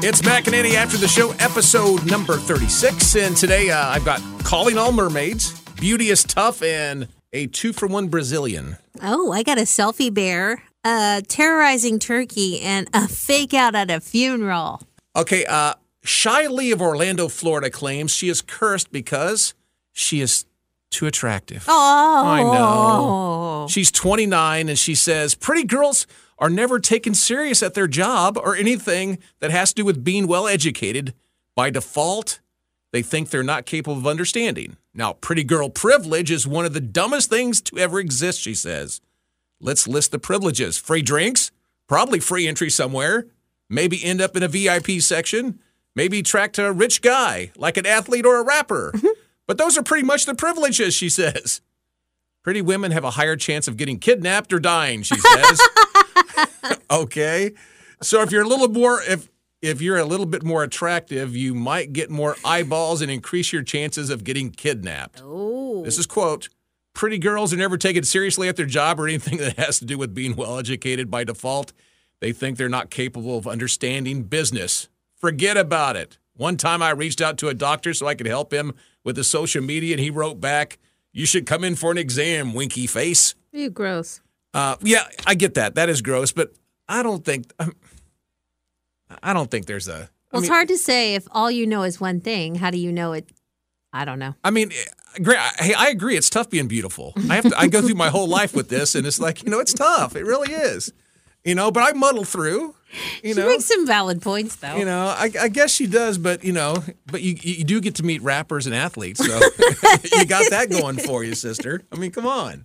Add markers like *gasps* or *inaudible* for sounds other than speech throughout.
It's Mac and Annie after the show, episode number 36. And today uh, I've got Calling All Mermaids, Beauty is Tough, and a two for one Brazilian. Oh, I got a selfie bear, a terrorizing turkey, and a fake out at a funeral. Okay, uh, Shy Lee of Orlando, Florida claims she is cursed because she is too attractive. Oh, I know. She's 29 and she says pretty girls are never taken serious at their job or anything that has to do with being well educated. By default, they think they're not capable of understanding. Now, pretty girl privilege is one of the dumbest things to ever exist, she says. Let's list the privileges free drinks, probably free entry somewhere, maybe end up in a VIP section, maybe attract a rich guy like an athlete or a rapper. Mm-hmm. But those are pretty much the privileges, she says. Pretty women have a higher chance of getting kidnapped or dying, she says. *laughs* okay. So if you're a little more if if you're a little bit more attractive, you might get more eyeballs and increase your chances of getting kidnapped. Oh. This is quote Pretty girls are never taken seriously at their job or anything that has to do with being well educated by default. They think they're not capable of understanding business. Forget about it. One time I reached out to a doctor so I could help him with the social media, and he wrote back, You should come in for an exam, winky face. You gross. Uh, yeah, I get that. That is gross, but I don't think um, I don't think there's a. Well, mean, it's hard to say if all you know is one thing. How do you know it? I don't know. I mean, eh, great. Hey, I agree. It's tough being beautiful. I have to. I go through my whole life with this, and it's like you know, it's tough. It really is. You know, but I muddle through. You She know, makes some valid points, though. you know, I, I guess she does, but you know, but you you do get to meet rappers and athletes, so *laughs* you got that going for you, sister. I mean, come on.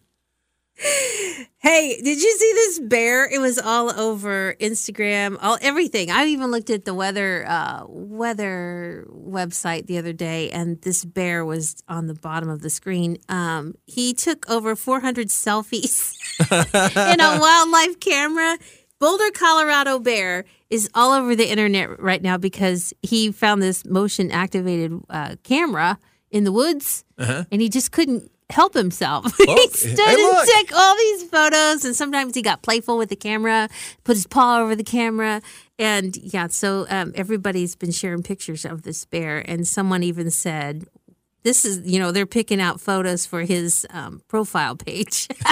Hey, did you see this bear? It was all over Instagram, all everything. I even looked at the weather uh, weather website the other day, and this bear was on the bottom of the screen. Um, he took over 400 selfies *laughs* in a *laughs* wildlife camera. Boulder, Colorado bear is all over the internet right now because he found this motion activated uh, camera in the woods, and he just couldn't help himself. *laughs* Oh, he stood hey, and took all these photos, and sometimes he got playful with the camera, put his paw over the camera, and yeah. So um, everybody's been sharing pictures of this bear, and someone even said. This is, you know, they're picking out photos for his um, profile page. *laughs*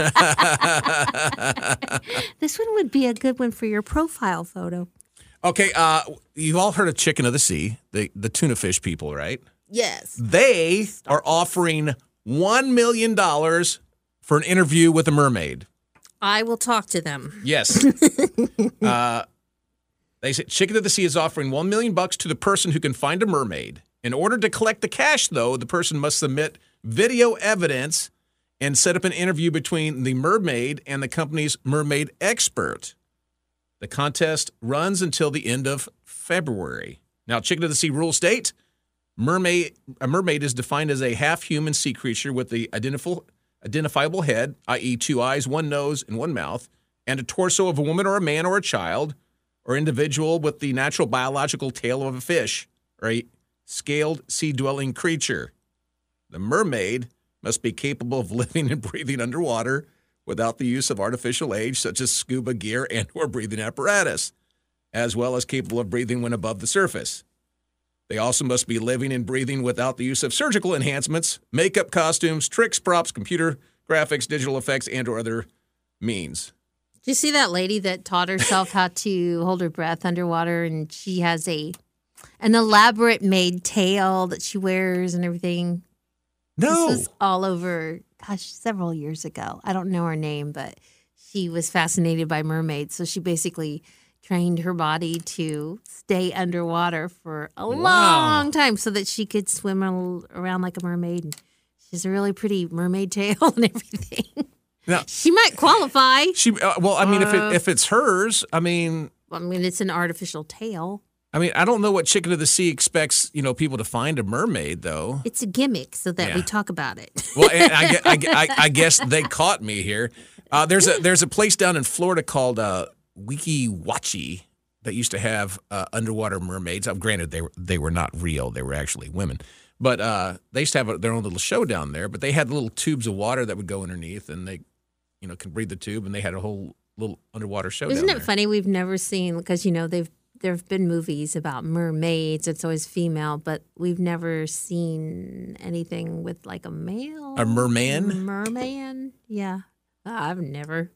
this one would be a good one for your profile photo. Okay, uh, you've all heard of Chicken of the Sea, the the tuna fish people, right? Yes. They are offering one million dollars for an interview with a mermaid. I will talk to them. Yes. *laughs* uh, they said Chicken of the Sea is offering one million bucks to the person who can find a mermaid. In order to collect the cash, though, the person must submit video evidence and set up an interview between the mermaid and the company's mermaid expert. The contest runs until the end of February. Now, Chicken of the Sea rule state mermaid a mermaid is defined as a half human sea creature with the identifiable head, i.e., two eyes, one nose, and one mouth, and a torso of a woman or a man or a child or individual with the natural biological tail of a fish a scaled sea dwelling creature. The mermaid must be capable of *laughs* living and breathing underwater without the use of artificial aids such as scuba gear and or breathing apparatus, as well as capable of breathing when above the surface. They also must be living and breathing without the use of surgical enhancements, makeup costumes, tricks, props, computer graphics, digital effects, and or other means. Do you see that lady that taught herself how to hold her breath underwater and she has a an elaborate made tail that she wears and everything? No. This was all over gosh, several years ago. I don't know her name, but she was fascinated by mermaids. So she basically trained her body to stay underwater for a Wow. long time so that she could swim around like a mermaid. And she has a really pretty mermaid tail *laughs* and everything. Now, she might qualify. she uh, well, I mean, if Uh, it, if it's hers, I mean, I mean, it's an artificial tail. I mean, I don't know what Chicken of the Sea expects you know people to find a mermaid though. It's a gimmick so that we talk about it. *laughs* Well, and I, I, I, I guess they caught me here. Uh, there's a there's a place down in Florida called uh, Weeki Wachee that used to have uh, underwater mermaids. Uh, granted, they were they were not real; they were actually women. But uh, they used to have a, their own little show down there. But they had little tubes of water that would go underneath, and they, you know, could breathe the tube, and they had a whole little underwater show. Isn't it there. funny? We've never seen because you know they've there have been movies about mermaids. It's always female, but we've never seen anything with like a male. A merman? Merman? Yeah. I've never.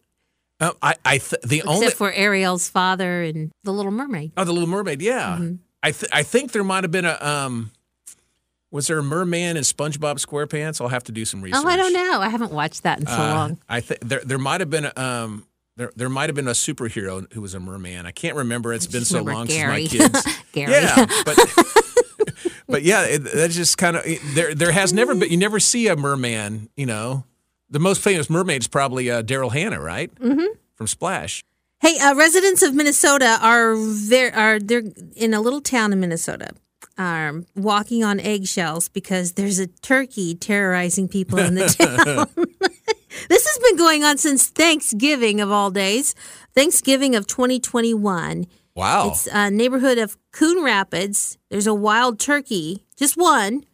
Uh, I, I th- the only Except only for Ariel's father and the Little Mermaid. oh the Little Mermaid, yeah. Mm-hmm. I th- I think there might have been a um. Was there a merman in SpongeBob SquarePants? I'll have to do some research. Oh, I don't know. I haven't watched that in so Uh, long. I think there there might have been a, um there there might have been a superhero who was a merman. I can't remember. It's been so long Gary. since my kids. *laughs* Gary. Yeah, but *laughs* but yeah, it, that's just kind of there. There has never been. You never see a merman. You know, the most famous mermaid is probably uh, Daryl Hannah, right? Mm-hmm. From Splash. Hey, uh, residents of Minnesota are there are they're in a little town in Minnesota, um, walking on eggshells because there's a turkey terrorizing people in the *laughs* town. *laughs* this has been going on since Thanksgiving of all days, Thanksgiving of 2021. Wow. It's a neighborhood of Coon Rapids. There's a wild turkey, just one,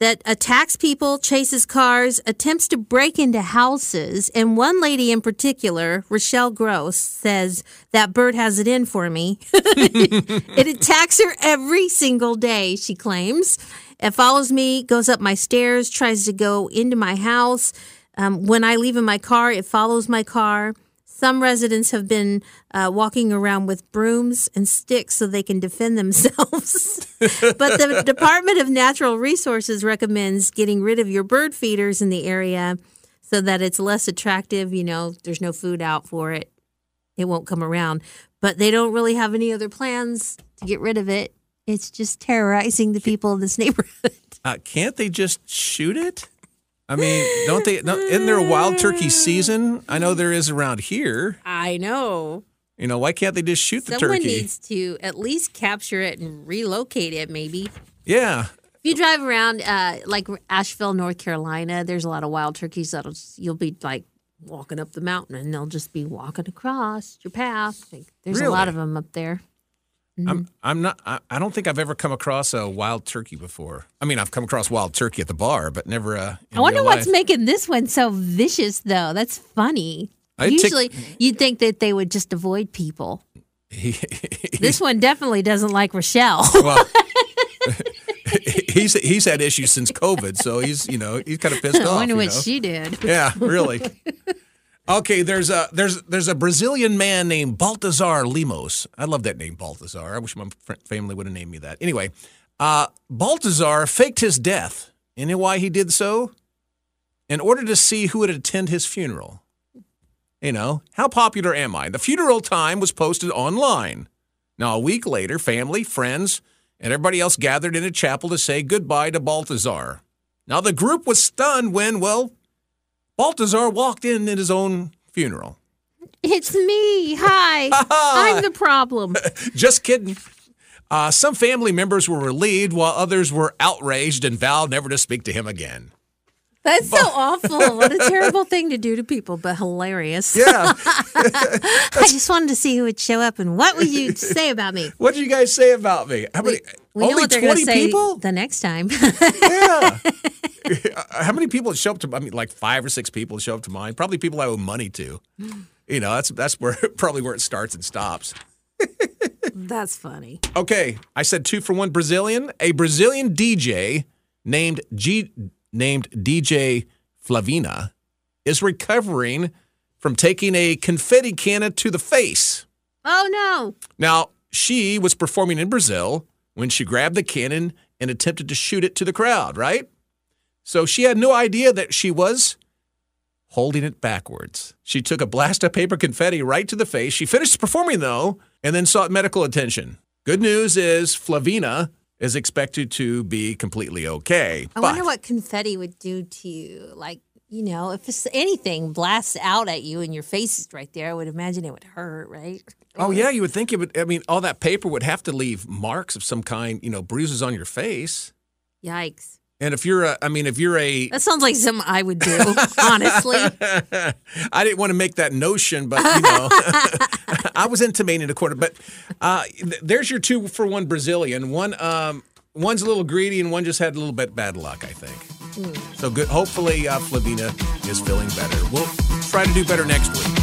that attacks people, chases cars, attempts to break into houses. And one lady in particular, Rochelle Gross, says, That bird has it in for me. *laughs* it attacks her every single day, she claims. It follows me, goes up my stairs, tries to go into my house. Um, when I leave in my car, it follows my car. Some residents have been uh, walking around with brooms and sticks so they can defend themselves. *laughs* but the Department of Natural Resources recommends getting rid of your bird feeders in the area so that it's less attractive. You know, there's no food out for it, it won't come around. But they don't really have any other plans to get rid of it. It's just terrorizing the people in this neighborhood. Uh, can't they just shoot it? I mean, don't they? No, isn't there a wild turkey season? I know there is around here. I know. You know, why can't they just shoot the turkey? Someone needs to at least capture it and relocate it, maybe. yeah. If you drive around, uh, like Asheville, North Carolina, there's a lot of wild turkeys that'll you'll be like walking up the mountain and they'll just be walking across your path. Like, there's a lot of them up there. I'm I'm not I, I don't think I've ever come across a wild turkey before. I mean, I've come across wild turkey at the bar, but never uh in I wonder what's life. making this one so vicious, though. That's funny. I take- Usually, you'd think that they would just avoid people. *laughs* This one definitely doesn't like Rochelle. *laughs* well, *laughs* he's he's had issues since COVID, so he's you know he's kind of pissed I off. I wonder what know? she did. Yeah, really. Okay, there's a there's there's a Brazilian man named Baltazar Lemos. I love that name, Baltazar. I wish my family would have named me that. Anyway, uh, Baltazar faked his death. You know why he did so? In order to see who would attend his funeral. You know, how popular am I? The funeral time was posted online. Now, a week later, family, friends, and everybody else gathered in a chapel to say goodbye to Baltazar. Now, the group was stunned when, well, Baltazar walked in at his own funeral. It's me. Hi. *laughs* I'm the problem. *laughs* Just kidding. Uh, some family members were relieved while others were outraged and vowed never to speak to him again. That's so awful. What a terrible thing to do to people, but hilarious. Yeah. *laughs* *laughs* I just wanted to see who would show up and what would you say about me? what did you guys say about me? How many? We know only what 20 say people? the next time. *laughs* Yeah. How many people show up to? I mean, like five or six people show up to mine. Probably people I owe money to. *gasps* You know, that's that's where probably where it starts and stops. That's funny. Okay, I said two for one Brazilian. A Brazilian DJ named G named DJ Flavina is recovering from taking a confetti cannon to the face. Oh no. Now, she was performing in Brazil when she grabbed the cannon and attempted to shoot it to the crowd, right? So she had no idea that she was holding it backwards. She took a blast of paper confetti right to the face. She finished performing, though, and then sought medical attention. Good news is Flavina is expected to be completely okay. I wonder what confetti would do to you. Like, you know, if it's anything blasts out at you and your face is right there, I would imagine it would hurt, right? Oh yeah, you would think it would. I mean, all that paper would have to leave marks of some kind, you know, bruises on your face. Yikes. And if you're a, I mean, if you're a, That sounds like something I would do, *laughs* honestly. I didn't want to make that notion, but you know, *laughs* I was intimating a quarter. But uh, th- there's your two for one Brazilian. One, um, one's a little greedy, and one just had a little bit bad luck, I think. So good. Hopefully, uh, Flavina is feeling better. We'll try to do better next week.